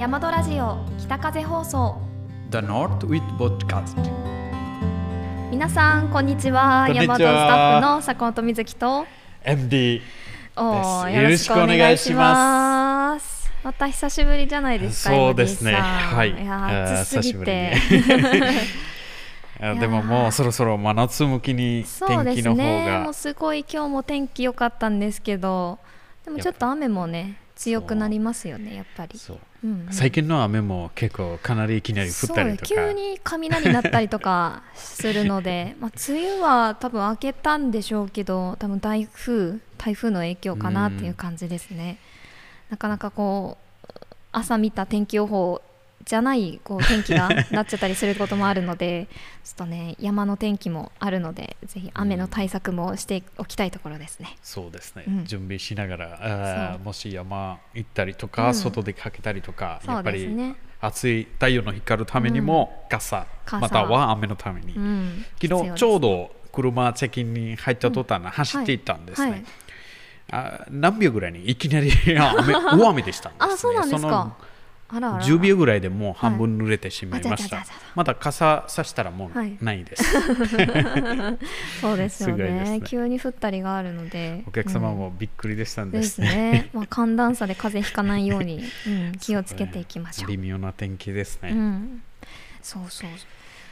大和ラジオ北風放送。The North with Podcast 皆さんこんにちは。こんにちは。大和スタッフの坂本瑞希と。MD おーです。よろしくお願いします。また久しぶりじゃないですかそうですね。MD さん。はい。いや暑すぎて。久しぶり でももうそろそろ真夏向きにそう天気の方ですね。もがうすごい今日も天気良かったんですけどでもちょっと雨もね強くなりますよねやっぱり。そううんうん。最近の雨も結構かなりいきなり降ったりとか。急に雷鳴ったりとかするので、まあ、梅雨は多分明けたんでしょうけど多分台風台風の影響かなっていう感じですね、なかなかこう朝見た天気予報じゃないこう天気がなっちゃったりすることもあるので ちょっとね山の天気もあるのでぜひ雨の対策もしておきたいところですね。そうですね、うん。準備しながらもし山行ったりとか、うん。外でかけたりとかやっぱり。暑い太陽の光るためにも傘、傘。または雨のために、うん、昨日ちょうど車チェキンに入った途端、走っていったんですね、はい。あ何秒ぐらいにいきなり雨 大雨でしたんです、ね、あそうなんですか。あらあらあら。10秒ぐらいでもう半分濡れてしまいました、はい。まだ傘さしたらもはいうないです、そうですよね。ね。急に降ったりがあるので。お客様もびっくりでしたんでですすね,、ね、まあ、寒暖差で風邪ひかないように、うん、気をつけていきましょう。微妙な天気ですね、うん、そうそう。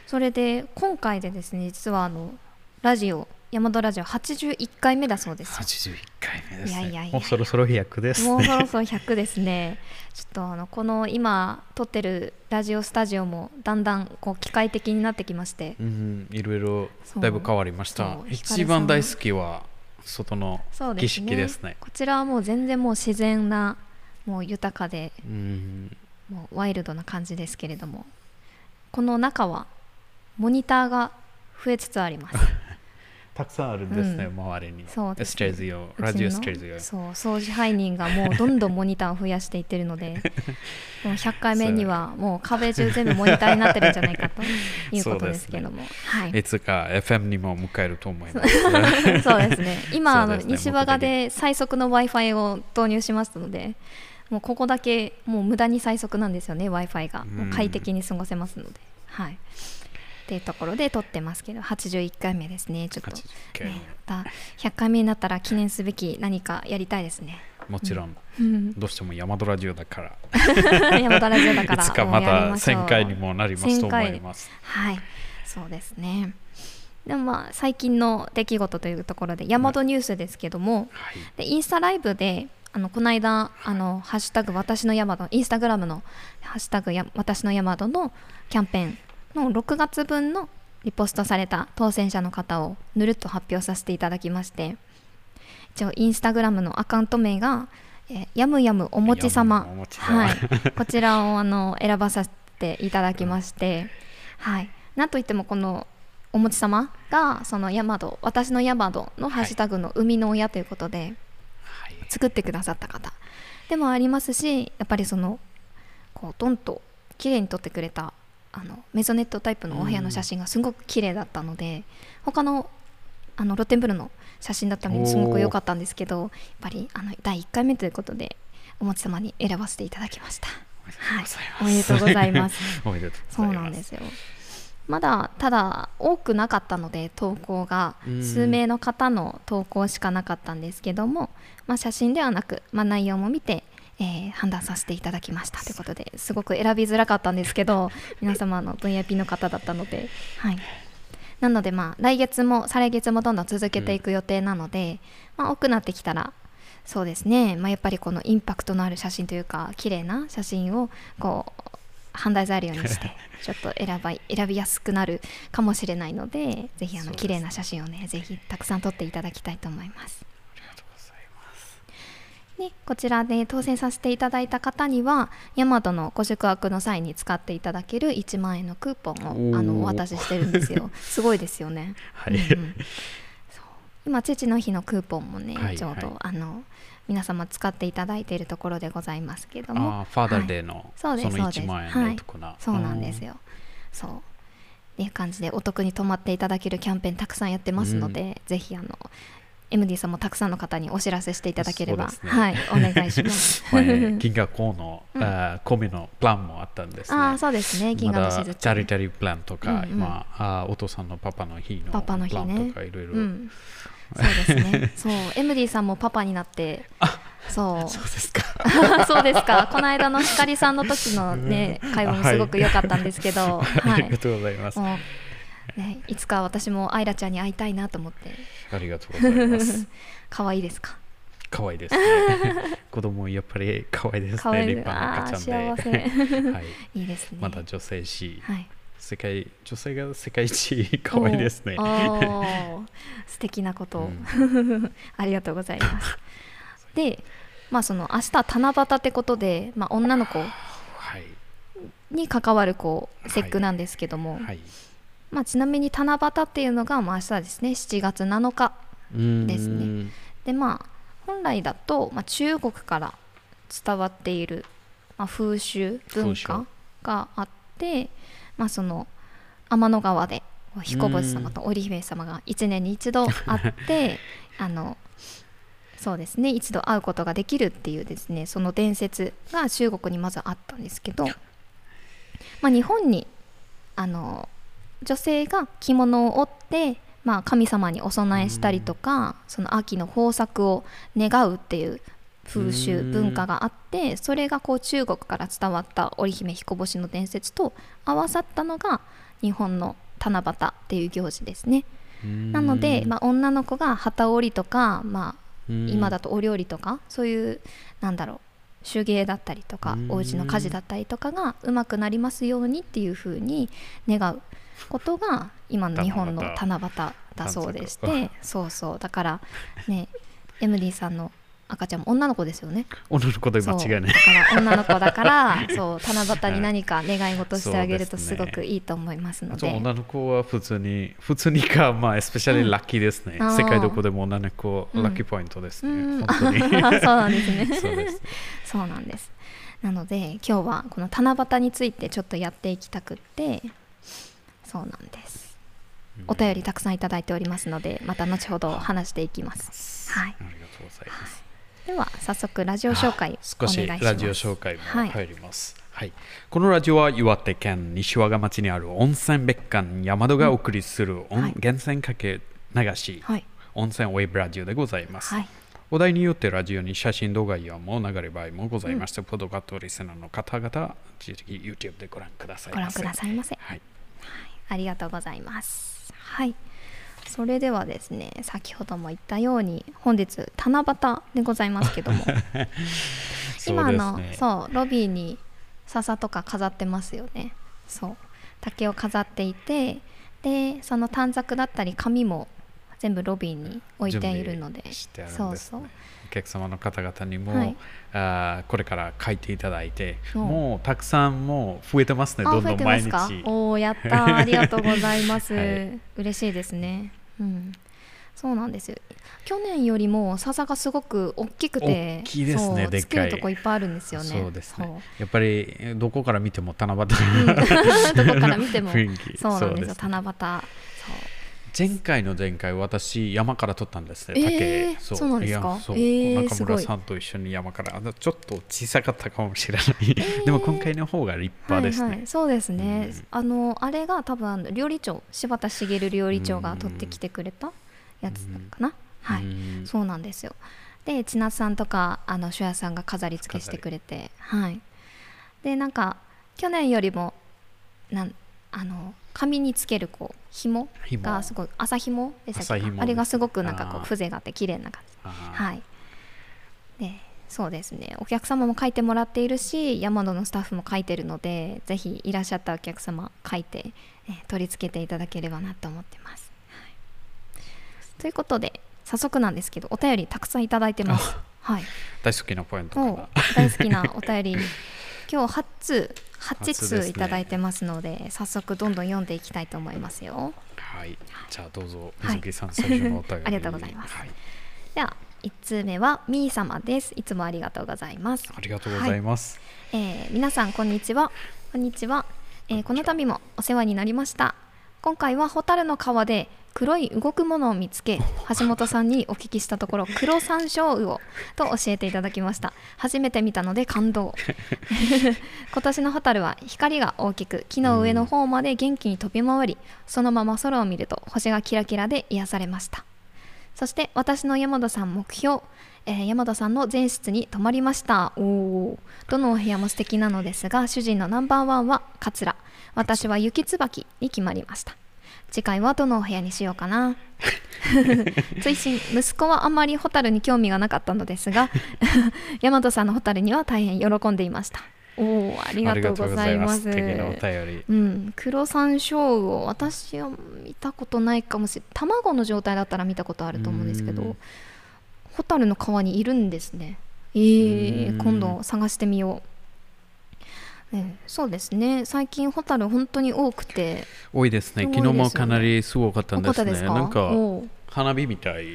それで今回でですね実はあのラジオ山田ラジオ81回目だそうですよ。81回目ですね。いやいやいやもうそろそろ100ですもうそねろそろ100ですね。ちょっとあのこの今撮ってるラジオスタジオもだんだんこう機械的になってきまして。うんいろいろだいぶ変わりました。一番大好きは外の景そうですね。ね。こちらはもう全然もう自然なもう豊かでうん。もうワイルドな感じですけれども。この中はモニターが増えつつあります たくさんあるんですね、う周りに。そうですね。ステージを、ラジオステージを。そう掃除配人がもうどんどんモニターを増やしていってるので もう100回目にはもう壁中全部モニターになってるんじゃないかということですけども、はい。いつか FM にも迎えると思います。そうですね。今ね。西和賀で最速の w i f i を導入しましたのでもうここだけもう無駄に最速なんですよね w i f i がもう快適に過ごせますので、はいっていうところで撮ってますけど81回目ですね。ちょっと、80回ね、また100回目になったら記念すべき何かやりたいですね。もちろん、うん。どうしても山田ラジオだから、山田ラジオだから いつかまたましょう。1000回にもなりますと思います。はい。そうですね。でもまあ最近の出来事というところで大和ニュースですけども、はい。でインスタライブであのこの間あの「ハッシュタグ私のヤマド」インスタグラムの「ハッシュタグや私のヤマド」のキャンペーンの6月分のリポストされた当選者の方をぬるっと発表させていただきまして一応インスタグラムのアカウント名が「えーやむやむおもち様やむやむおもち」様はい、こちらをあの選ばさせていただきまして、はい、なんといってもこのおもち様がそのヤマド私のヤマドのハッシュタグの生みの親ということで、はい。作ってくださった方でもありますしやっぱりそのこうドンと綺麗に撮ってくれたあのメゾネットタイプのお部屋の写真がすごく綺麗だったので、他のあの露天風呂の写真だったのにすごく良かったんですけどやっぱりあの第1回目ということでおもち様に選ばせていただきました。はい、おめでとうございます。おめでとうそございます。うなんですよ。まだただ多くなかったので投稿がうん数名の方の投稿しかなかったんですけども、まあ、写真ではなく、まあ、内容も見て、えー判断させていただきましたということですごく選びづらかったんですけど 皆様の VIP の方だったので、はい、なのでまあ来月も再来月もどんどん続けていく予定なので、まあ、多くなってきたらそうですね、まあ、やっぱりこのインパクトのある写真というか綺麗な写真をこう判断材料にして ちょっと選ば選びやすくなるかもしれないのでぜひあの綺麗な写真をねぜひたくさん撮っていただきたいと思います。ありがとうございます。でこちらで当選させていただいた方にはヤマトのご宿泊の際に使っていただける1万円のクーポンをあのお渡ししてるんですよ。すごいですよね。はい。うん今父の日のクーポンもね、はいちょうど、はいあの皆様使っていただいているところでございますけども。ファーダーデはい。ーの、そうですのそうです。1万円はい。のお得な。そうなんですよ。そう。っていう感じでお得に泊まっていただけるキャンペーンたくさんやってますので、ぜひあの MD さんもたくさんの方にお知らせしていただければ、ね。はいお願いします。前銀河校のうあ米のプランもあったんですね。ああそうですね。銀まだ河のしずチャリテリープランとか、うんうん。今あお父さんのパパの日のパパの日ね。プランとかいろいろ、うん、そうですね。そうエムディさんもパパになってそう。そうですか。そうですか。この間の光さんの時のね会話もすごく良かったんですけど、あはい。りがとうございます。ね、いつか私もアイラちゃんに会いたいなと思ってありがとうございます。可愛いですか？可愛いですね。子供やっぱり可愛いですね。立派な赤ちゃんで。あー はい。いいですねまだ女性し、はい世界女性が世界一可愛いですね。素敵なことを、ありがとうございますでまあその明日七夕ってことで、まあ、女の子はいに関わるこうはい節句なんですけども、はい。まあ、ちなみに七夕っていうのがまあ明日ですね。7月7日ですね。ね。でまあ本来だと、まあ、中国から伝わっている、まあ、風習文化があって、まあ、その天の川で彦星様と織姫様が1年に一度会って あのそうですね。一度会うことができるっていうですねその伝説が中国にまずあったんですけど、まあ、日本にあの女性が着物を織って、まあ、神様にお供えしたりとか、その秋の豊作を願うっていう風習うん。文化があってそれがこう中国から伝わった織姫彦星の伝説と合わさったのが日本の七夕っていう行事ですね。なので、まあ、女の子が旗織りとか、まあ、今だととお料理とかそういうなんだろう手芸だったりとかうん。お家の家事だったりとかがうまくなりますようにっていうふうに願うことが今の日本の七夕だそうでし短てそうそうだからね MD さんの赤ちゃんも女の子ですよね女の子で間違いないだ。から女の子だから そう七夕に何か願い事してあげるとすごくいいと思いますので女の子は普通に、普通にか、まあ、エスペシャルラッキーですね。あー世界どこでも女の子、うんラッキーポイントですうね。ん本当に。そうなんですね。そうなんです。なので今日はこの七夕についてちょっとやっていきたくってそうなんです。お便りたくさんいただいておりますのでまた後ほど話していきます。はい。ありがとうございます。では早速ラジオ紹介お少し願いします。ラジオ紹介もはい入ります。はい、このラジオは岩手県西和賀町にある温泉別館山戸がお送りする、温はい源泉かけ流し、はい温泉ウェブラジオでございます。はいお題によってラジオに写真動画やも流れる場合もございまして、ポッドカットリスナーの方々、ぜひ YouTube でご覧くださいませ。ご覧くださいませ。はい、ありがとうございます。はい。それではですね先ほども言ったように本日七夕でございますけども。今あのそうロビーに笹とか飾ってますよね。そう。竹を飾っていてでその短冊だったり紙も全部ロビーに置いているので。準備してあるんそうそうお客様の方々にも、はい。あーこれから書いていただいて、もうたくさんもう増えてますね、どんどん毎日。おおやったー。ありがとうございます、はい。嬉しいですね。うん。そうなんですよ。去年よりも笹がすごく大きくて大きいですねでっかい。作るとこいっぱいあるんですよね。そうですね。やっぱりえどこから見ても七夕、うん。どこから見ても そうなんですよ。そう七夕。そう前回の前回私山から撮ったんですねえ竹、ーそうなんですか？えー中村すさんと一緒に山から。あのちょっと小さかったかもしれない、でも今回の方が立派ですね、はいはい、そうですね、うん。あのあれが多分料理長柴田茂料理長が取ってきてくれたやつかな、はい、うん。そうなんですよ。で千夏さんとかあの初夜さんが飾り付けしてくれてはい。でなんか去年よりもなんあの紙につけるこう紐紐？がすごい朝紐？でしたっけあれがすごくなんかこう風情があって綺麗な感じ。はい。でそうですね。お客様も書いてもらっているし山野のスタッフも書いてるのでぜひいらっしゃったお客様書いて、えー取り付けていただければなと思ってます、はい。ということで早速なんですけどお便りたくさんいただいてます。はい。大好きなポイント。大好きなお便り今日8通8初ですね。通いただいてますので早速どんどん読んでいきたいと思いますよ。はい、じゃあどうぞはい。水木さん、最初のお便り。ありがとうございます。はい、では1通目はみー様です。いつもありがとうございます。ありがとうございます。えー皆さんこんにちは。こんにちは、えーこの度もお世話になりました。今回はホタルの川で黒い動くものを見つけ 橋本さんにお聞きしたところ黒山椒魚と教えていただきました。初めて見たので感動。今年のホタルは光が大きく木の上の方まで元気に飛び回りそのまま空を見ると星がキラキラで癒されました。そして私の山田さん目標、えー山田さんの前室に泊まりました。おおどのお部屋も素敵なのですが主人のナンバーワンは桂私は雪椿に決まりました次回はどのお部屋にしようかな。追伸息子はあんまりホタルに興味がなかったのですが 大和さんのホタルには大変喜んでいました。おおありがとうございます。うん、黒山椒魚私は見たことないかもしれない卵の状態だったら見たことあると思うんですけうん。どホタルの川にいるんですね。えーうん。今度探してみよそうですね。最近ホタル本当に多くて。多いですね。ね。昨日もかなりすごかったんですね。なんか花火みたい。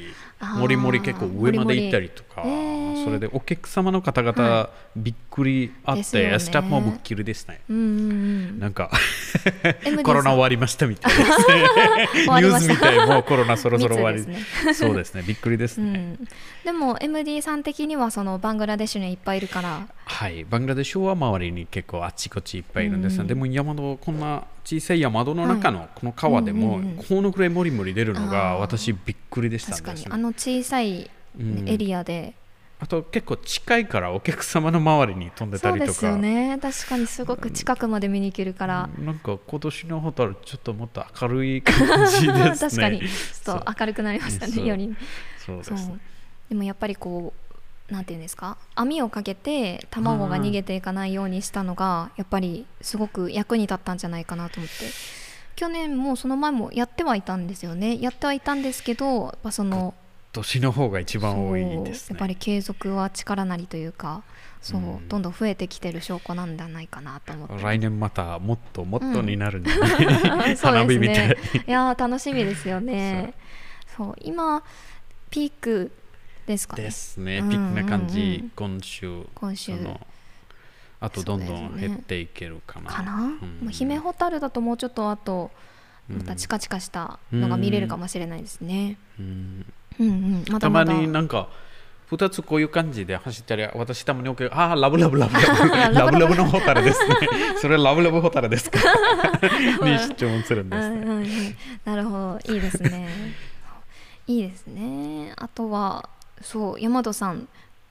もりもり結構上まで行ったりとかそれでお客様の方々、はびっくりあっですよね。てスタッフもぶっきりですね。なんかコロナ終わりましたみたいですね。ニュースみたいもうコロナそろそろ終わり。ね。そうですね。びっくりですね、うん、でも MD さん的にはそのバングラデシュにはいっぱいいるから。はい。バングラデシュは周りに結構あちこちいっぱいいるんですが、うんでも山戸こんな小さい山戸の中のこの川でも、うんうんうん。このくらいもりもり出るのが私びっくりでしたん確かに。あの小さいうん。エリアで、あと結構近いからお客様の周りに飛んでたりとか。そうですよね。確かにすごく近くまで見に行けるから、なんか今年のホタルちょっともっと明るい感じですね。確かに。ちょっと明るくなりましたねよりそうですそうでもやっぱりこうなんていうんですか？網をかけて卵が逃げていかないようにしたのがやっぱりすごく役に立ったんじゃないかなと思って。去年もその前もやってはいたんですよね。やってはいたんですけどやっぱその年の方が一番多いですね。やっぱり継続は力なりというかそう、うん。どんどん増えてきてる証拠なんじゃないかなと思って。来年またもっともっとになるん。で、そう花です火みたいねいやー楽しみですよね。そう今ピークですかね。ですね。うん。ピックな感じん。今週今週。あとどんどん減っていけるかな。かな、うん。もう姫ホタルだともうちょっとあとまたチカチカしたのが見れるかもしれないですね、うん。うんうん、またまになんか二つこういう感じで走ったり私たまにああラブラブラブ。ラブラブ。ラブのホタルですね。それラブラブホタルですか？に質問するんですなるほど。いいですね。いいですね。あとはそう山戸さん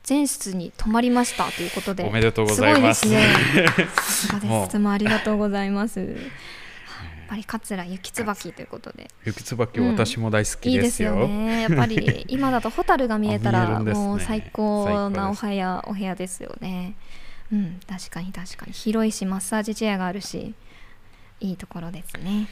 前室に泊まりましたということで。おめでとうございます。すごいですね。です。いつもありがとうございます。やっぱり桂雪椿ということで。雪椿私も大好きでいいですすよ,、よね。やっぱり 今だとホタルが見えたらもう最高なお最部屋お部屋ですよね。うん確かに確かに。広いしマッサージチェアがあるしいいところですね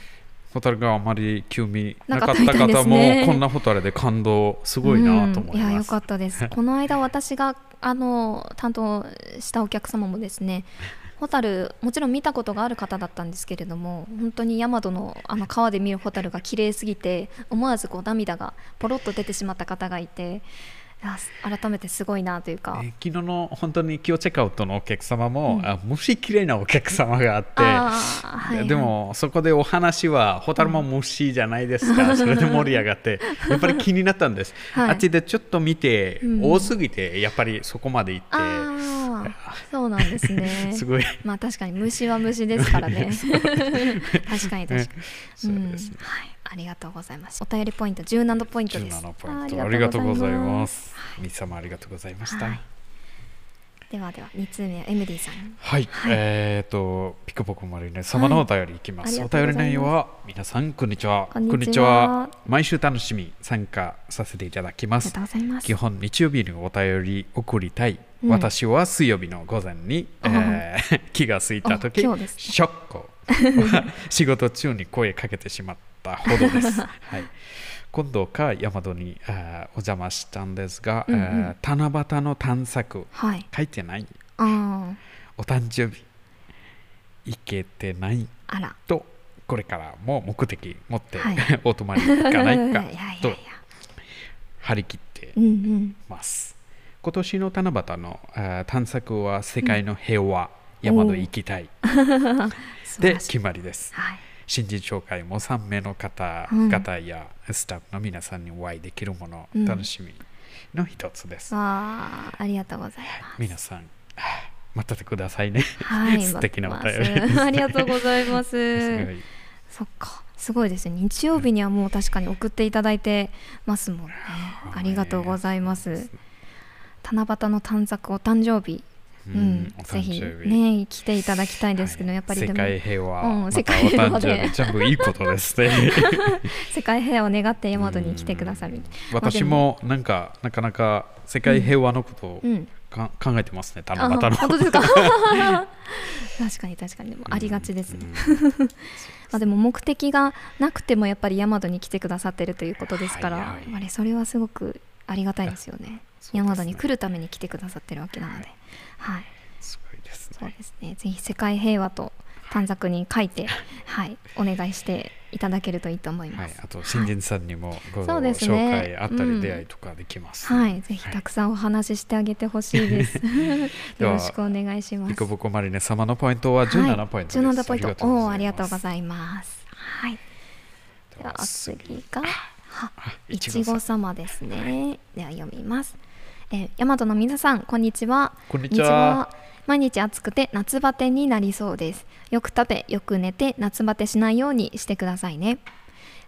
ホタルがあまり興味なかった方も、すね。こんなホタルで感動すごいなと思いうん、いやます、良かったです。この間私があの担当したお客様もですねホタルもちろん見たことがある方だったんですけれども本当に大和のあの川で見るホタルが綺麗すぎて思わずこう涙がポロッと出てしまった方がいて改めてすごいなというか、え昨日の本当に今日チェックアウトのお客様も、うん。あ虫綺麗なお客様があってはいはい。でもそこでお話はホタルも虫じゃないですか、それで盛り上がってやっぱり気になったんです、はい。あっちでちょっと見て、うん。多すぎてやっぱりそこまで行って。そうなんですね。すごい。まあ確かに虫は虫ですから ね。確かに確かに、そうですね。はいありがとうございます。お便りポイント17ポイントです。17ポイント。あありがとうございます。皆様ありがとうございました。はい。ではでは2通目は MD さん。はい、はい。えっ、と、ピクポクマリネ様のお便りいきます。はい。ます便り内容は、皆さん、こんにちは。こんにちは。毎週楽しみ参加させていただきます。ありがと。うございます。基本、日曜日にお便り送りたい。うん。私は水曜日の午前に、えー 気がついたとき、あ今日ですね。ショック。仕事中に声かけてしまったほどです。はい。今度か山戸にお邪魔したんですが、うんうん。えー七夕の探索はい。書いてない。あお誕生日行けてない。ああら。とこれからも目的持って、はい。お泊まり行かないか と張り切ってうんうん。ます今年の七夕の探索は世界の平和、山戸行きたい。で決まりです。はい新人紹介も3名の方うん々やスタッフの皆さんにお会いできるもの、うん楽しみの一つです。わあありがとうございます。皆さん、あ 待っててくださいね。はい、素敵なお便り待ってますありがとうございます。そっか、すごいですね。日曜日にはもう確かに送っていただいてますもんね。はいありがとうございます。七夕の短冊お誕生日、ううん、おぜひね来ていただきたいですけど、はいやっぱり世界平和、うん世界平和で全部いいことですね。世界平和を願って大和に来てくださる。私もなんかなかなか世界平和のことをうん。か、考えてますね、七あ夕の。本当ですか？確かに確かにでもありがちですね。うん。まあでも目的がなくてもやっぱり大和に来てくださってるということですから、はいはいそれはすごくありがたいですよね。そうです大ね和に来るために来てくださってるわけなので、はい、すごいですね。そうですね。ぜひ世界平和と短冊に書いて、はい、お願いしていただけるといいと思います。、はいあと新人さんにもご紹ね介あったうんり出会いとかできます。はい、ぜひたくさんお話ししてあげてほしいです。よろしくお願いします。リコボコマリネ様のポイントは17ポイントです。はい、17ポイント。おおー、ありがとうごいざいます。はい。では。次が、は、いいちご様ですね。では読みます。えー、大和の皆さん、こんにちは。こんにちは。毎日暑くて夏バテになりそうです。よく食べ、よく寝て夏バテしないようにしてくださいね。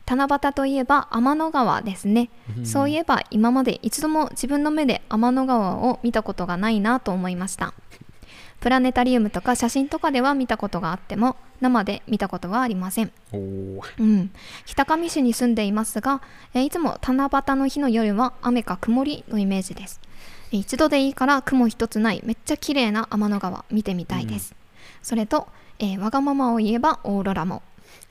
七夕といえば天の川ですね、うんそういえば今まで一度も自分の目で天の川を見たことがないなと思いましたプラネタリウムとか写真とかでは見たことがあっても生で見たことはありませんうん、北上市に住んでいますが、えーいつも七夕の日の夜は雨か曇りのイメージです。えー一度でいいから雲一つないめっちゃ綺麗な天の川見てみたいです。それと、えーわがままを言えばオーロラも。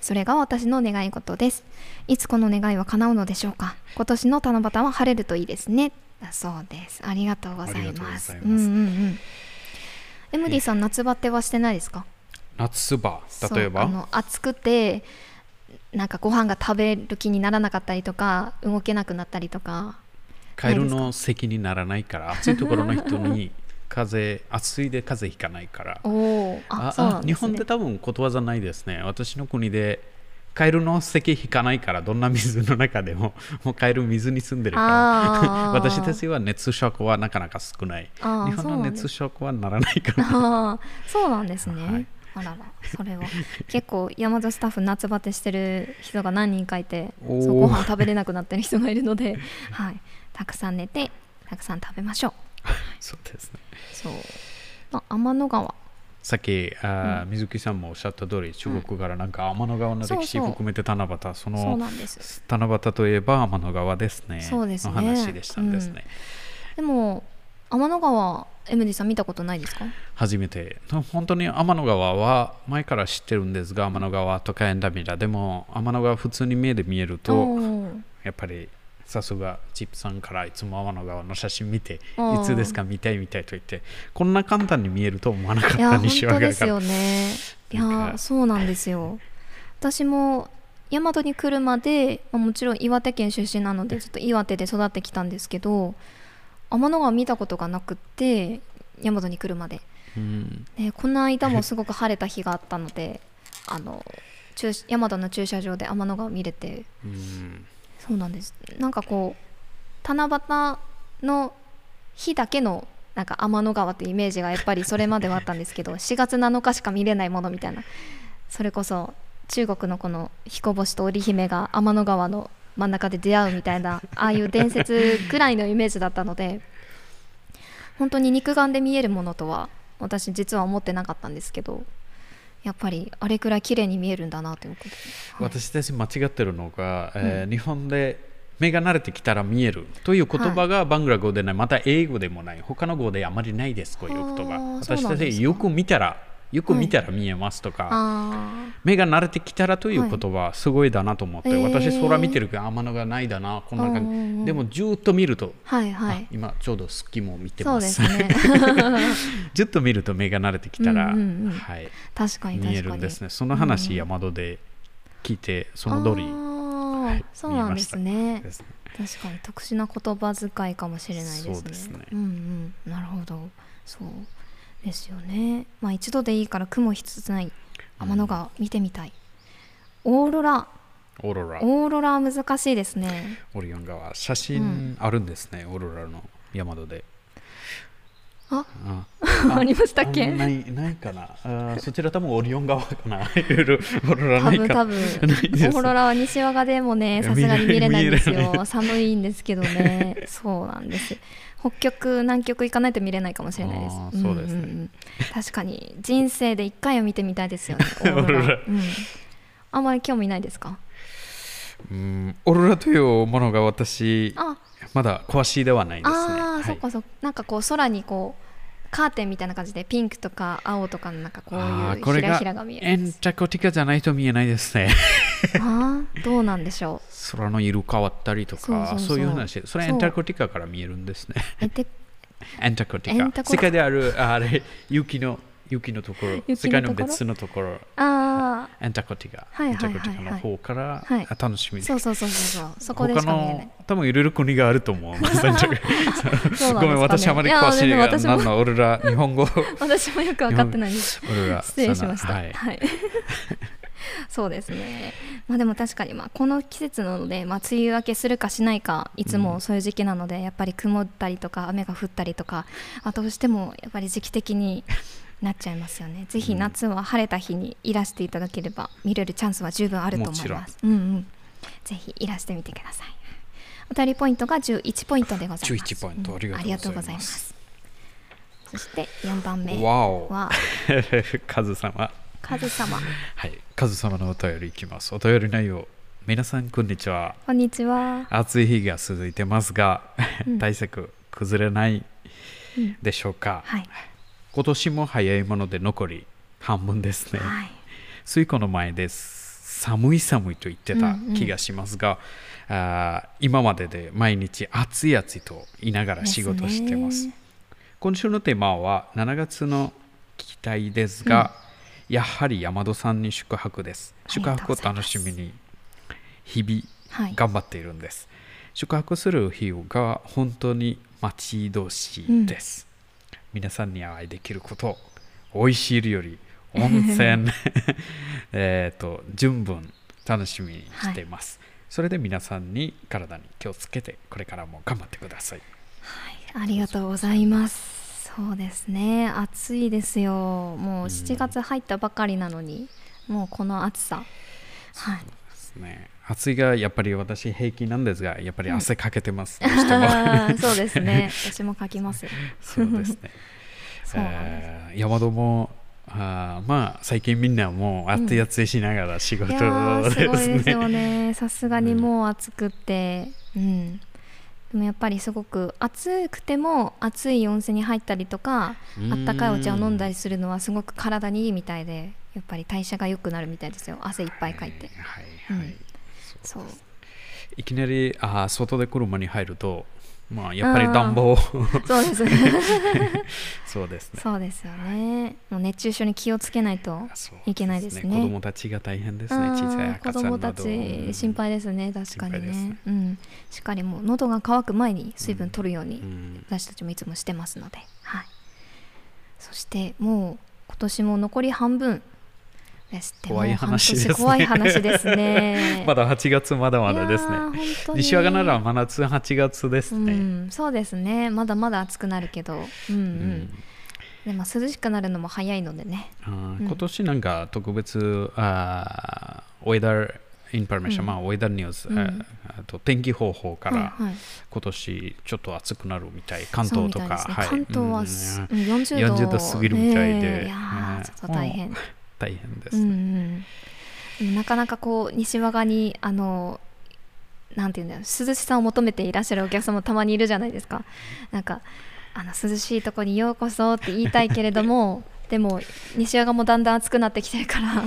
それが私の願い事です。いつこの願いは叶うのでしょうか？今年の七夕は晴れるといいですね。だそうです。ありがとうございます。うんうんうん。エムディさん夏バテはしてないですか？夏場、例えば？あの暑くてなんかご飯が食べる気にならなかったりとか動けなくなったりとかカエルの席にならないから、暑いところの人に風邪、暑いで風邪ひかないから。日本で多分ことわざないですね。私の国でカエルの席引かないから、どんな水の中でも、もうカエル水に住んでるから。私たちは熱食はなかなか少ない。日本の熱食はならないから。そうなんですね、はいあららそれは結構山田スタッフ夏バテしてる人が何人かいてご飯食べれなくなってる人がいるので、はい、たくさん寝てたくさん食べましょう。そうですね。そう、まあ、天の川。さっき、あー水木さんもおっしゃった通り、中国からなんか天の川の歴史そうそう。含めて七夕、そそうんです。七夕といえば天の川ですね。そうですね。の話でしたんですね。でも天の川エムディさん見たことないですか？初めて。本当に天の川は前から知ってるんですが、天の川とかエンダミラ。でも天の川普通に目で見えると、やっぱりさすがチップさんからいつも天の川の写真見て、いつですか見たい見たいと言って、こんな簡単に見えると思わなかった西和当です。よね。いやそうなんですよ。私も大和に来るまで、まあもちろん岩手県出身なのでちょっと岩手で育ってきたんですけど天の川見たことがなくって大和に来るまで。うん。でこの間もすごく晴れた日があったのであの駐大和の駐車場で天の川見れてうんそうなんです。なんかこう七夕の日だけのなんか天の川ってイメージがやっぱりそれまではあったんですけど 4月7日しか見れないものみたいな。それこそ中国のこの彦星と織姫が天の川の真ん中で出会うみたいなああいう伝説くらいのイメージだったので本当に肉眼で見えるものとは私実は思ってなかったんですけどやっぱりあれくらい綺麗に見えるんだなということで、はい私たち間違ってるのが、えー日本で目が慣れてきたら見えるという言葉がバングラ語でない、また英語でもない他の語であまりないですこういう言葉。はあ私たちよく見たらよく見たら見えますとか、あ目が慣れてきたらという言葉すごいだなと思って、へー私空見てるけど天のがないだなこんな感じ、でもずっと見ると、あはいはあい今ちょうど月も見てそうまですすね ずっと見ると目が慣れてきたら、うんうんうんはい、確かに。見えるんですね。その話、山戸で聞いてその通りはい。そうなんですね。ですね確かに特殊な言葉遣いかもしれないですね。そうですね。うんうん。なるほど。そうですよね。まあ一度でいいから雲一つない天の川見てみたい、オーロラ。オーロラ。オーロラ難しいですね。オリオン川。写真あるんですね、オーロラの山戸でああありましたっけ？あないないかな。あそちら多分オリオン川かな。いろいろオーロラ多ないか。分多分。オロラは西和賀でもねさすがに見れないんですよ。寒いんですけどね。そうなんです。北極南極行かないと見れないかもしれないです。そうですね。んんん。確かに。人生で一回は見てみたいですよね オーロラ。うん、あんまり興味ないですか？うん。オーロラというものが私あ。まだ詳しいではないですね。あー、はいそっかそっか。なんかこう空にこうカーテンみたいな感じでピンクとか青とかのなんかこういうひらひらが見えエるンタコティカじゃないと見えないですね。あーどうなんでしょ空の色変わったりとかそういう話。それエンタコティカから見えるんですね。エンタコティカ世界であるああれ雪の雪のところ世界の別のところ。あエンタコティカ、はいはいはいはい。エンタコティカの方から、はい。あ楽しみであそうそうそうそうそこでし他か見えない。の多分いろいろ国があると思う。ごめん私あまり詳しいいやでも私も何のオーロラ日本語。オ私もよく分かってない。ですーロラ失礼しました。ははい。い、そうですね。まあでも確かにまあこの季節なのでまあ梅雨明けするかしないかいつもそういう時期なのでやっぱり曇ったりとか雨が降ったりとかあどうしてもやっぱり時期的になっちゃいますよね。ぜひ夏は晴れた日にいらしていただければ見れるチャンスは十分あると思います。うんうん。ぜひいらしてみてください。お便りポイントが11ポイントでございます。11ポイント。うんありがとうございます。うございます。そして4番目は。カズ様。カズ様。はい。カズ様のお便りいきます。お便り内容皆さんこんにちは。こんにちは。暑い日が続いてますが、うん。対策崩れないうん。でしょうか、はい今年も早いもので残り半分ですね、はい。ついこの前です寒い寒いと言ってたうんうん。気がしますが、あー今までで毎日暑い暑いと言いながら仕事してます。ね。今週のテーマは7月の期待ですが、やはり山戸さんに宿泊です。宿泊を楽しみに日々はい。頑張っているんです、宿泊する日が本当に待ち遠しいです、皆さんにお会いできること美味しい料理温泉 えっと十分楽しみにしています、それで皆さんに体に気をつけてこれからも頑張ってください。ありがとうございます。そうですね。暑いですよ。もう7月入ったばかりなのに、もうこの暑さ。はい。ですね暑いがやっぱり私平気なんですがやっぱり汗かけてます、どうしてもあーそうですね私も書きます。そうですね。えー山戸もあーまあ最近みんなもう暑い暑いしながら仕事いやーすごいですよね。ね さすがにもう暑くって。うん。でもやっぱりすごく暑くても熱い温泉に入ったりとかあったかいお茶を飲んだりするのはすごく体にいいみたいでやっぱり代謝が良くなるみたいですよ。汗いっぱいかいて。はいはい、うんそう。いきなりあー外で車に入るとまあやっぱり暖房。そうです。そうですね。そうですよね。もう熱中症に気をつけないといけないですね。子供たちが大変ですね。小さい赤ちゃんなど。子供たち心配ですね確かに心配ですね。うん、しっかりもう喉が渇く前に水分取るようにうん。私たちもいつもしてますので、はい、そしてもう今年も残り半分怖い話ですね。年怖い話ですね。まだ8月まだまだですね。西和賀なら真夏8月ですね。うん、そうですね。まだまだ暑くなるけど、うんうん。うん。でも涼しくなるのも早いのでね。あ今年なんか特別、あー、ウェダーインフォメーション、うん。まあ、ウェザーニュース、うんあと天気予報から、今年ちょっと暑くなるみたい、関東とか、ね。はい。関東はす、うん。うん40度40度過ぎるみたいで。ねえ。いやちょっと大変、大変です、うんうんなかなかこう西和賀にあのなんていうんだろう涼しさを求めていらっしゃるお客様もたまにいるじゃないですか。なんかあの涼しいところにようこそって言いたいけれども でも西和賀もだんだん暑くなってきてるから。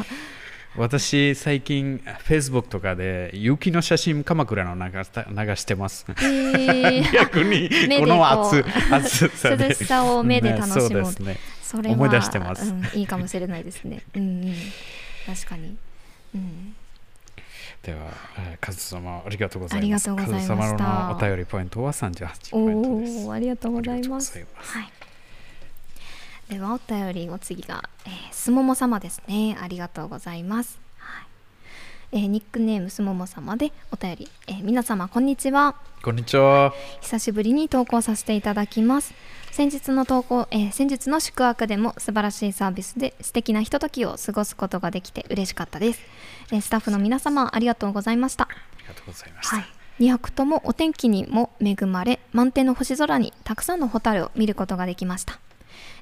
私、最近、Facebook とかで雪の写真、鎌倉の流した流してます。えー。逆に この暑こ暑さで。涼しさを目で楽しむねそうですね。それは思い出してます。うん、いいかもしれないですね。うんうん。確かに。うん。では、えーカズ様ありがとうございます。ありがとうございました。お便りポイントは38ポイントです。おおありがとうございます。はい。ではお便りお次が、えーすもも様ですね。ありがとうございます、はい。えーニックネームすもも様でお便り、えー皆様こんにちは。こんにちは。久しぶりに投稿させていただきます先日の投稿、えー先日の宿泊でも素晴らしいサービスで素敵なひとときを過ごすことができて嬉しかったです、えースタッフの皆様ありがとうございました。ありがとうございました。はい、2泊ともお天気にも恵まれ満天の星空にたくさんのホタルを見ることができました、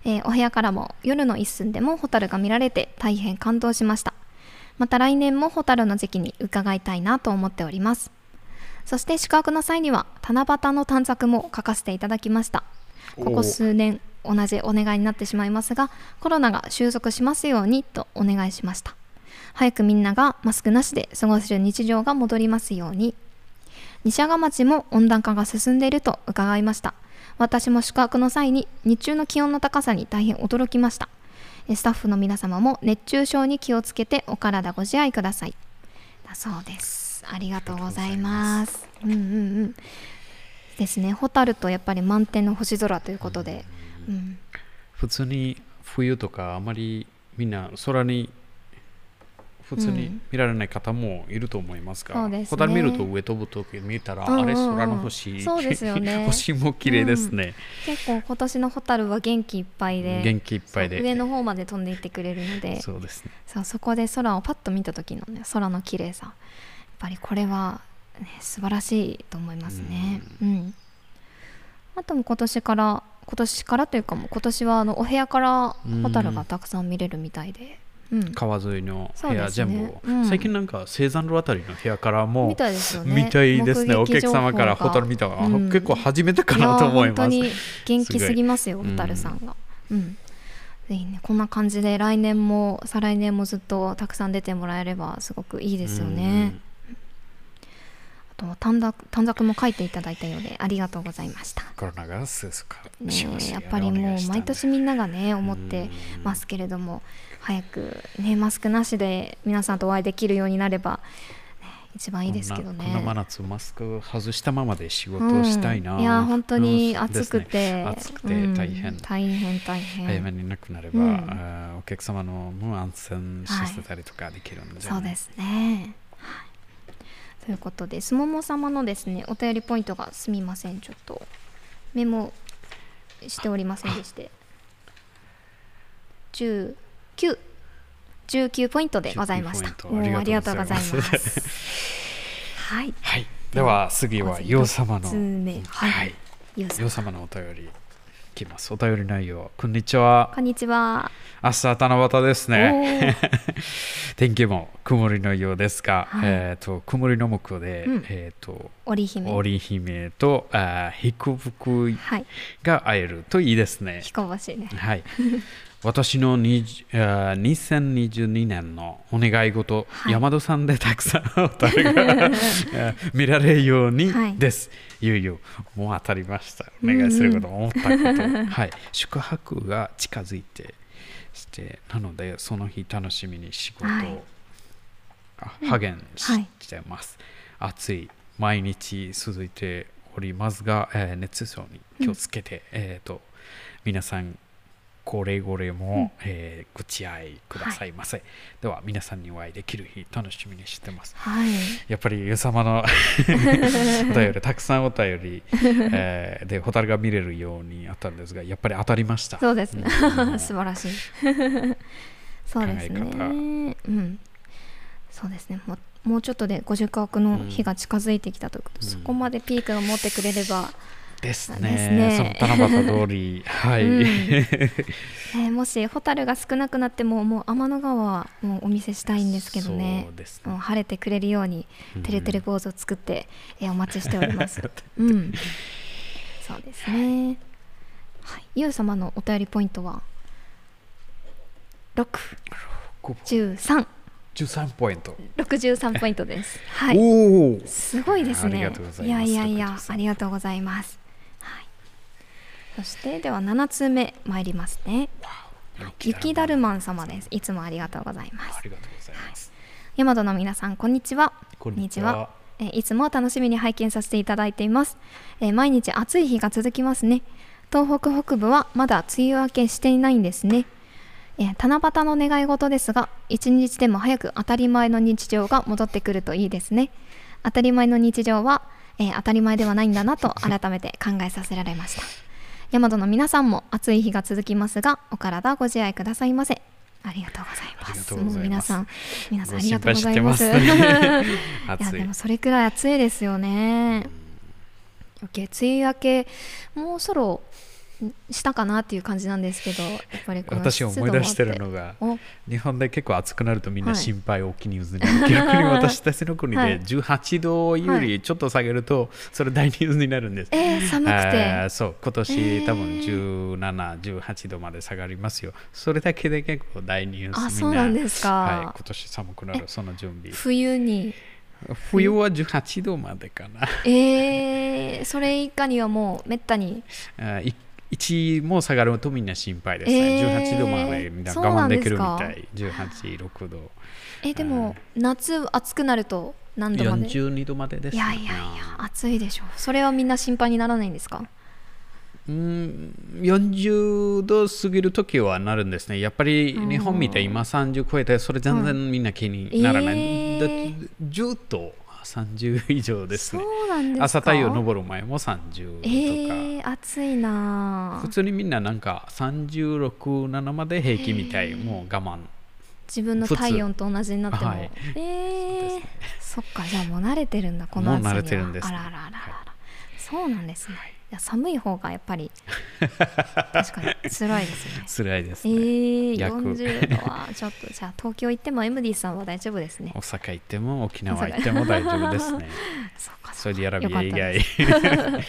えーお部屋からも夜の一寸でもホタルが見られて大変感動しました。また来年もホタルの時期に伺いたいなと思っております。そして宿泊の際には七夕の短冊も書かせていただきましたここ数年同じお願いになってしまいますがコロナが収束しますようにとお願いしました。早くみんながマスクなしで過ごせる日常が戻りますように。西阿賀町も温暖化が進んでいると伺いました。私も宿泊の際に日中の気温の高さに大変驚きました。えスタッフの皆様も熱中症に気をつけてお体ご自愛ください。だそうです。ありがとうございます。うんうんうんですね。ホタルとやっぱり満天の星空ということで、うん、普通に冬とかあまりみんな空に普通に見られない方もいると思いますが、そうですね。ホタル見ると上飛ぶ時見たら、うん。うんうんあれ空の星そうですよね。星も綺麗ですね、結構今年のホタルは元気いっぱいで元気いっぱいで。上の方まで飛んでいってくれるので。そうですね。そこで空をパッと見た時のね空の綺麗さ。やっぱりこれは、ね、素晴らしいと思いますね。うん。あとも今年から今年からというかもう今年はあのお部屋からホタルがたくさん見れるみたいで、うん。川沿いの部屋全部を、うん。最近なんか青山路あたりの部屋からもみたいですよね。見たいですね。お客様からホタル見たが、うん。結構初めてかなと思います。や本当に元気すぎますよすごい。ホタルさんが。うん。ぜひねこんな感じで来年も再来年もずっとたくさん出てもらえればすごくいいですよね。あと短冊短冊も書いていただいたようでありがとうございました。コロナが収束ねしますよやっぱりもう毎年みんながね思ってうんますけれども早くねマスクなしで皆さんとお会いできるようになれば、ね一番いいですけどね。こんなこんな真夏マスク外したままで仕事をしたいな、うん。いや本当にうん。暑くて、ね。暑くて大変、うん。大変。大変早めになくなれば、うん。お客様のも安心させたりとかできるんじゃない、そうですね。はいということで、す。もも様のですね、お便りポイントがすみません、ちょっとメモしておりませんでして、19、19ポイントでございました。19ポイントおーありがとうございありがとうございま。ます。はい。はい。では次はヨウ様のはい。はい。ゆうさんヨウ様のお便り。いきますお便り内容こんにちはこんにちは。明日七夕ですね 天気も曇りのようですが、はいえっ、と曇りの向こうで、うんえっ、と織姫。織姫とあー彦福はい。が会えるといいですね。彦星ね。はい。私の20あー2022年のお願い事、はい山戸さんでたくさんお便りが見られるようにはいです。いよいよもう当たりました。お願いすること、思ったこと。はい。宿泊が近づいてして、なのでその日楽しみに仕事を、励んし,、はいてます。暑い毎日続いておりますが、えー熱中症に気をつけて、えっ、と皆さんこれこれも、えーご自愛くださいませ、では皆さんにお会いできる日楽しみにしてますはい。やっぱりゆ様の お便りたくさんお便り、えーでホタルが見れるようにあったんですがやっぱり当たりましたそうですねうん。素晴らしい。そうですね。うん。そうですね。もうもうちょっとでご宿泊の日が近づいてきたということで、うんそこまでピークが持ってくれれば、ですね。ですね。その七夕通り。はい、うん。えーもしホタルが少なくなってももう天の川はもうお見せしたいんですけどね。そうですね。もう晴れてくれるようにうんてれてれ坊主を作って、えーお待ちしております。うん、そうですね。はい、ゆう様のお便りポイントは？六。こ十三。13ポイント、六十三ポイントです。はい。おおすごいですね。いやいやいや、63ありがとうございます。はい。そしてでは7通目参りますね。雪だるまん様です。いつもありがとうございますあ。りがとうございます、大和の皆さんこんにちは。こんにちはえーいつも楽しみに拝見させていただいています。えー毎日暑い日が続きますね。東北北部はまだ梅雨明けしていないんですね。えー七夕の願い事ですが一日でも早く当たり前の日常が戻ってくるといいですね当たり前の日常は、えー当たり前ではないんだなと改めて考えさせられました大和の皆さんも暑い日が続きますがお体ご自愛くださいませ。ありがとうございます。ます。も皆さん皆さんごありがとうござい心ますます。ね いやでもそれくらい暑いですよね。余計梅雨明けもうそろんしたかなっていう感じなんですけどやっぱりこの私思い出してるのがお。日本で結構暑くなるとみんなはい心配大きいニュースになる、逆に私たちの国はい。で18度よりちょっと下げるとそれ大ニュースになるんです、えー、寒くあてーそう今年、えー。多分17、18度まで下がりますよ。それだけで結構大ニュースあそうなんですか。はい、今年寒くなるその準備。冬に。冬は18度までかな。えー、それ以下にはもうめったに。あい1も下がるとみんな心配ですね。えー18度までみんな我慢できるみたい。18、6度。えでも夏暑くなると何度まで？42度までです、いやいやいや暑いでしょそれはみんな心配にならないんですか？うん40度過ぎるときはなるんですね。やっぱり日本みたいに今30超えて、それ全然みんな気にならない。えーだってずっと30以上ですそね。うなんですか？朝太陽昇る前も30とか。えー、暑いな普通にみんななんか36、7まで平気みたい、えー。もう我慢。自分の体温と同じになっても、はい。えー。そっかじゃあもう慣れてるんだこの暑さには。もう慣れてるんですね。あららららら、そうなんですね、い、や寒い方がやっぱり 確かに辛いですね。辛いですえね。ー、逆。40度はちょっとじゃあ東京行っても MD さんは大丈夫ですね。大阪行っても沖縄行っても大丈夫ですね。そうかサウジアラビア以外。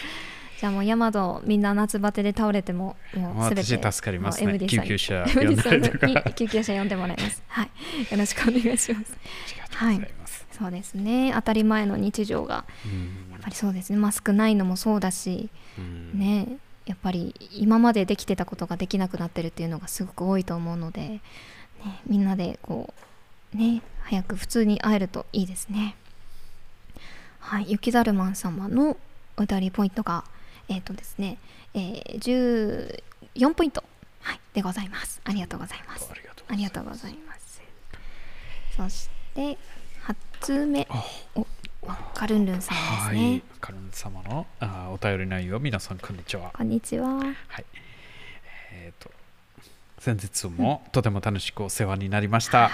じゃあもうヤマドみんな夏バテで倒れてももうすべて私助かりますね。救急車 MD さん呼んだりとかに救急車呼んでもらいます。はい。よろしくお願いします。ありがとうございます。そうですね。当たり前の日常がうんぱりそうですね。マスクないのもそうだしうん。ねやっぱり今までできてたことができなくなってるっていうのがすごく多いと思うので、ね、みんなでこうね早く普通に会えるといいですね。はい雪だるまん様のお歌りポイントがえっ、とですね、えー、14ポイント、はい、でございます。ありがとうございます。ありがとうありがとうございます。そして8つ目。おカルンルンさんですはね、い、カルン様のあお便り内容、皆さんこんにちは。こんにちは。はい。えっ、と、先日もとても楽しくお世話になりました。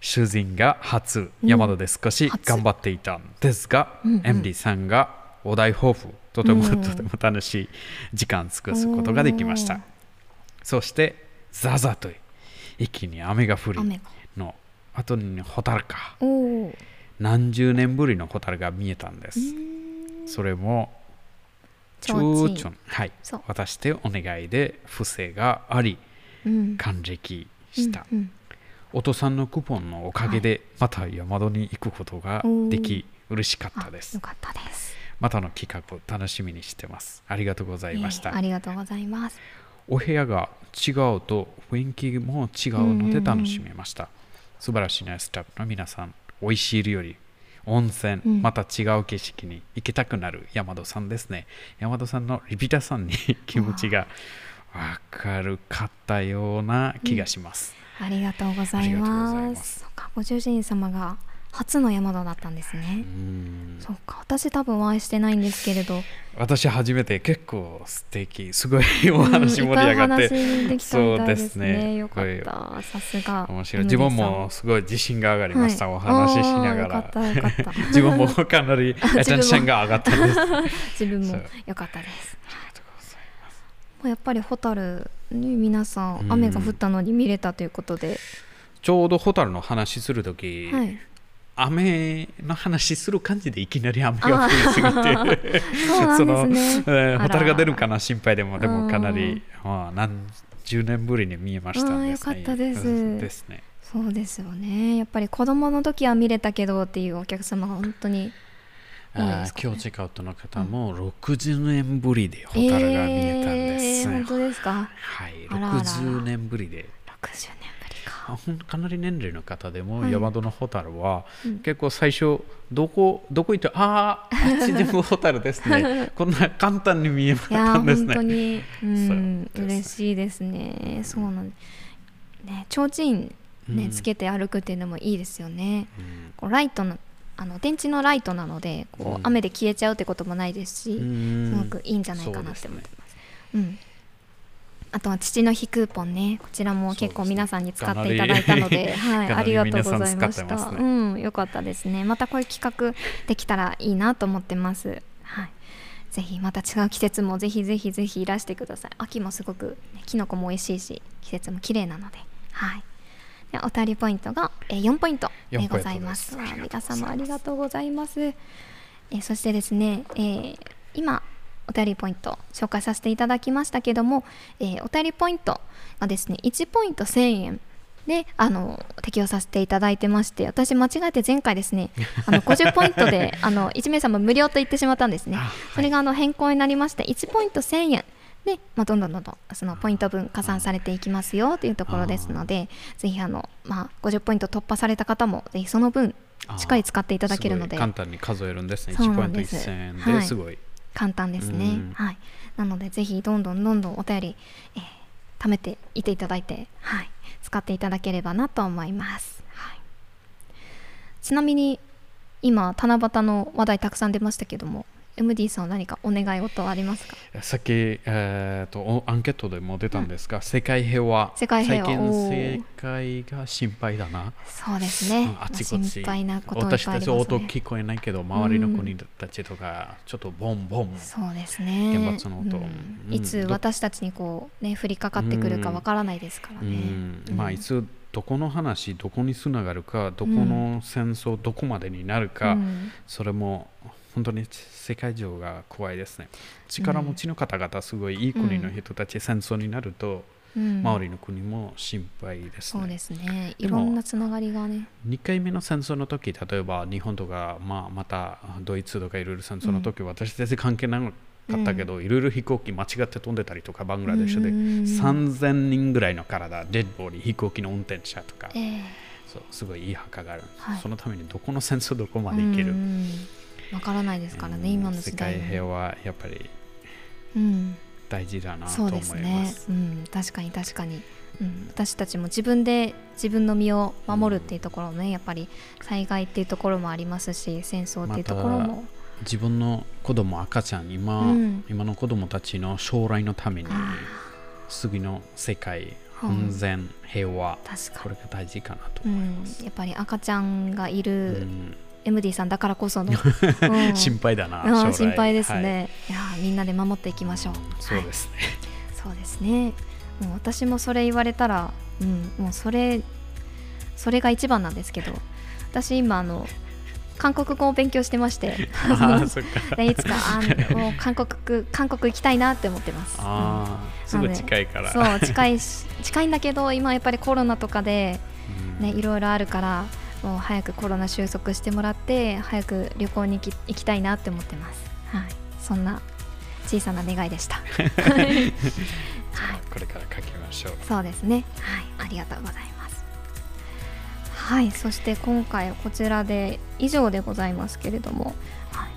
主人が初、うん。山田で少し初。頑張っていたんですが、うんうん。MD さんがお題豊富、とても、うん。とても楽しい時間過ごすことができました。そして、ザザと一気に雨が降りの後にホタルか。何十年ぶりのホタルが見えたんです。それも、チューチョン、はい。そう、私でお願いで不正があり、うん。感激した。うんうん。お父さんのクーポンのおかげで、また山戸に行くことができ、嬉しかったです。あよ。かったです。またの企画を楽しみにしてます。ありがとうございました。ええあ。りがとうございます。お部屋が違うと雰囲気も違うので楽しめました。素晴らしいナイスタッフの皆さん、美味しい料理、温泉、うん。また違う景色に行きたくなる。山戸さんですね。山戸さんのリピーターさんに 気持ちがわかるかったような気がします。ありがとうございありがとうございまますご主人様が初の山田だったんですね。う、ん。そうか。私多分お会いしてないんですけれど。私初めて結構素敵すごいお話盛り上がって、うんそうですね。よかった。さすが。面白い。MD 自分もすごい自信が上がりました、はいお話ししながら。自分もかなりあアテンションが上がったんです。自分も。よかったです。もうやっぱりホタルに皆さんうん。雨が降ったのに見れたということで、ちょうどホタルの話するとき、はい雨の話する感じでいきなり雨が降りすぎて。そうなんですね。えホタルが出るかな心配でもでもかなうん。り、まあ、何十年ぶりに見えましたんですあーよかったです。うんですね。そうですよね。やっぱり子供の時は見れたけどっていうお客様が本当に多いあーですかね。今日チェックアウトの方も60年ぶりでホタルが見えたんです、えー本当ですか。はいあらあら。60年ぶりで。60年。ぶりかなり年齢の方でも、はいヤマトのホタルは、うん結構最初どこどこ行ってああ あっちでもホタルですねこんな簡単に見えなかいやーったんです本当ね。に、うん、嬉しいですね。そうなんね、提灯ね、うんつけて歩くっていうのもいいですよね。うんこうライトのあの電池のライトなのでこう、うん雨で消えちゃうってこともないですし、うんすごくいいんじゃないかなって思ってます。うん。あとは父の日クーポンね、こちらも結構皆さんに使っていただいたので、はい、ありがとうございました。ねうん、よかったですね。またこういう企画できたらいいなと思ってます。はい。ぜひまた違う季節もぜひぜひぜひいらしてください。秋もすごく、ね、キノコも美味しいし、季節も綺麗なので、はい。でお便りポイントが、えー、4ポイントでございます。4ポイントですありがとうございます皆様ありがとうございます。えーそしてですね、えー今お便りポイント紹介させていただきましたけども、えーお便りポイントがですね1ポイント1000円であの適用させていただいてまして私間違えて前回ですねあの 50ポイントであの1名様無料と言ってしまったんですね。あはい。それがあの変更になりまして1ポイント1000円で、まあ、どんどんどんどんそのポイント分加算されていきますよというところですのでぜひあの、まあ、50ポイント突破された方もぜひその分しっかり使っていただけるので。簡単に数えるんですね。1ポイントそうなんです。1000円はい。ですごい。簡単ですね、うん。はい、なのでぜひどんどんどんどんお便り、えー貯めていていただいて、はい、使っていただければなと思います、はい、ちなみに今七夕の話題たくさん出ましたけども MD さんは何かお願い事はありますか？さっき、えー、とおアンケートでも出たんですが、世界平和。世界平和。最近世界が心配だな。そうですね、うんあちこち。心配なこといっ私ぱいありますたち音ね聞こえないけど周りの国たちとかちょっとボンボン。そうですね。原発の音。うん。うん。いつど私たちにこうね降りかかってくるかわからないですからうね、ん。うん。まあいつどこの話どこにつながるかどこの戦争どこまでになるか、うん。それも本当に世界中が怖いですね。力持ちの方々すごいいい国の人たち、戦争になるとうん。周りの国も心配ですね、そうですね。いろんなつながりがね。2回目の戦争の時例えば日本とか、まあ、またドイツとかいろいろ戦争の時、私たち関係なかったけど、いろいろ飛行機間違って飛んでたりとかバングラデシュで、うん。3000人ぐらいの体デッドボーリー飛行機の運転者とか、ええ。そうすごいいい墓がある、はい。そのためにどこの戦争どこまで行ける、うんわからないですからね、うん今の時世界代平和やっぱりうん、大事だなとそう思います。ですね、うん、確かに確かに、うん、私たちも自分で自分の身を守るっていうところねやっぱり災害っていうところもありますし戦争っていうところも、自分の子供赤ちゃん今,、うん。今の子供たちの将来のためにあ次の世界うん。安全、平和。これが大事かなと思います、ん、やっぱり赤ちゃんがいうん。る MD さんだからこその、うん。心配だな、心配ですはい。ね、い、やーみんなで守っていきましょう、そうですね、そうですね。もう私もそれ言われたら、うん、もうそれそれが一番なんですけど私今あの韓国語を勉強してまして。いつかあのもう韓国韓国行きたいなって思ってます、ああすぐ近いから。うんそう近いし近いんだけど今やっぱりコロナとかで、うん。ね、いろいろあるからもう早くコロナ収束してもらって早く旅行に行き行きたいなって思ってます、はい、そんな小さな願いでした。はい。これから書きましょう。そうですね。はい、ありがとうございます。はい、そして今回はこちらで以上でございますけれども、はい、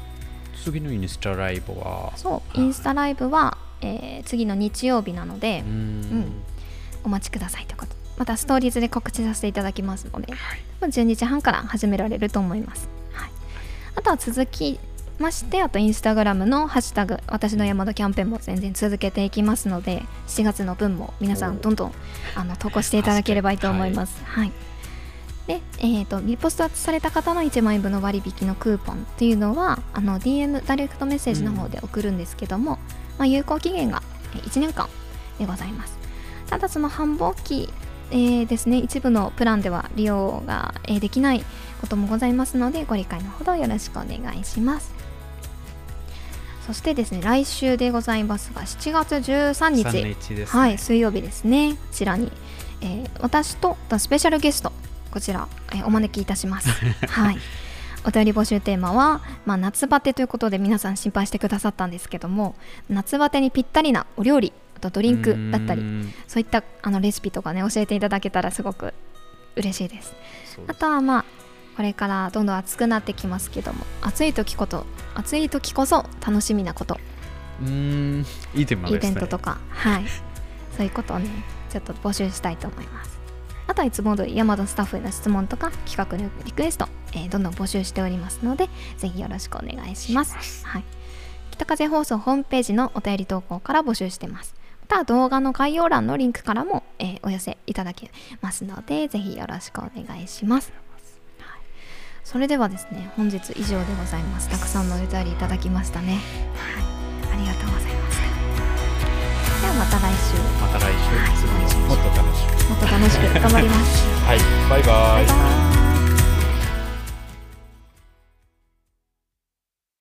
次のインスタライブは？そう、インスタライブは、えー次の日曜日なのでう、ん。お待ちくださいということ。またストーリーズで告知させていただきますので、はい。まあ12時半から始められると思います。はい、あとは続きまして、あとインスタグラムのハッシュタグ、私の山田キャンペーンも全然続けていきますので、7月の分も皆さんどんどんあの投稿していただければいいと思います。はい。で、えー、とリポストされた方の1万円分の割引のクーポンっていうのはあの DM ダイレクトメッセージの方で送るんですけども、まあ、有効期限がえー1年間でございます。ただその繁忙期、えーですね一部のプランでは利用が、えーできないこともございますのでご理解のほどよろしくお願いしますそしてですね来週でございますが7月13日3日ですねはい、水曜日ですね。こちらに、えー私とスペシャルゲスト、こちら、えーお招きいたします。はい。お便り募集テーマは、まあ、夏バテということで皆さん心配してくださったんですけども夏バテにぴったりなお料理あとドリンクだったりうんそういったあのレシピとかね教えていただけたらすごく嬉しいです。あとはまあこれからどんどん暑くなってきますけども暑い時こと暑い時こそ楽しみなこと。うーん。いいテーマイですね。ベントとか、はい。そういうことをねちょっと募集したいと思います。あとはいつも通り山田スタッフへの質問とか企画のリクエスト、えーどんどん募集しておりますのでぜひよろしくお願いします。はい、北風放送ホームページのお便り投稿から募集してます。また動画の概要欄のリンクからも、えーお寄せいただけますのでぜひよろしくお願いします。はい。それではですね本日以上でございます。たくさんのお便りいただきましたね。はい。ありがとうございましたではまた来週。また来週。い。つもっと楽しく。もっと楽しく。頑張ります。はい。バイバイ。バイバイ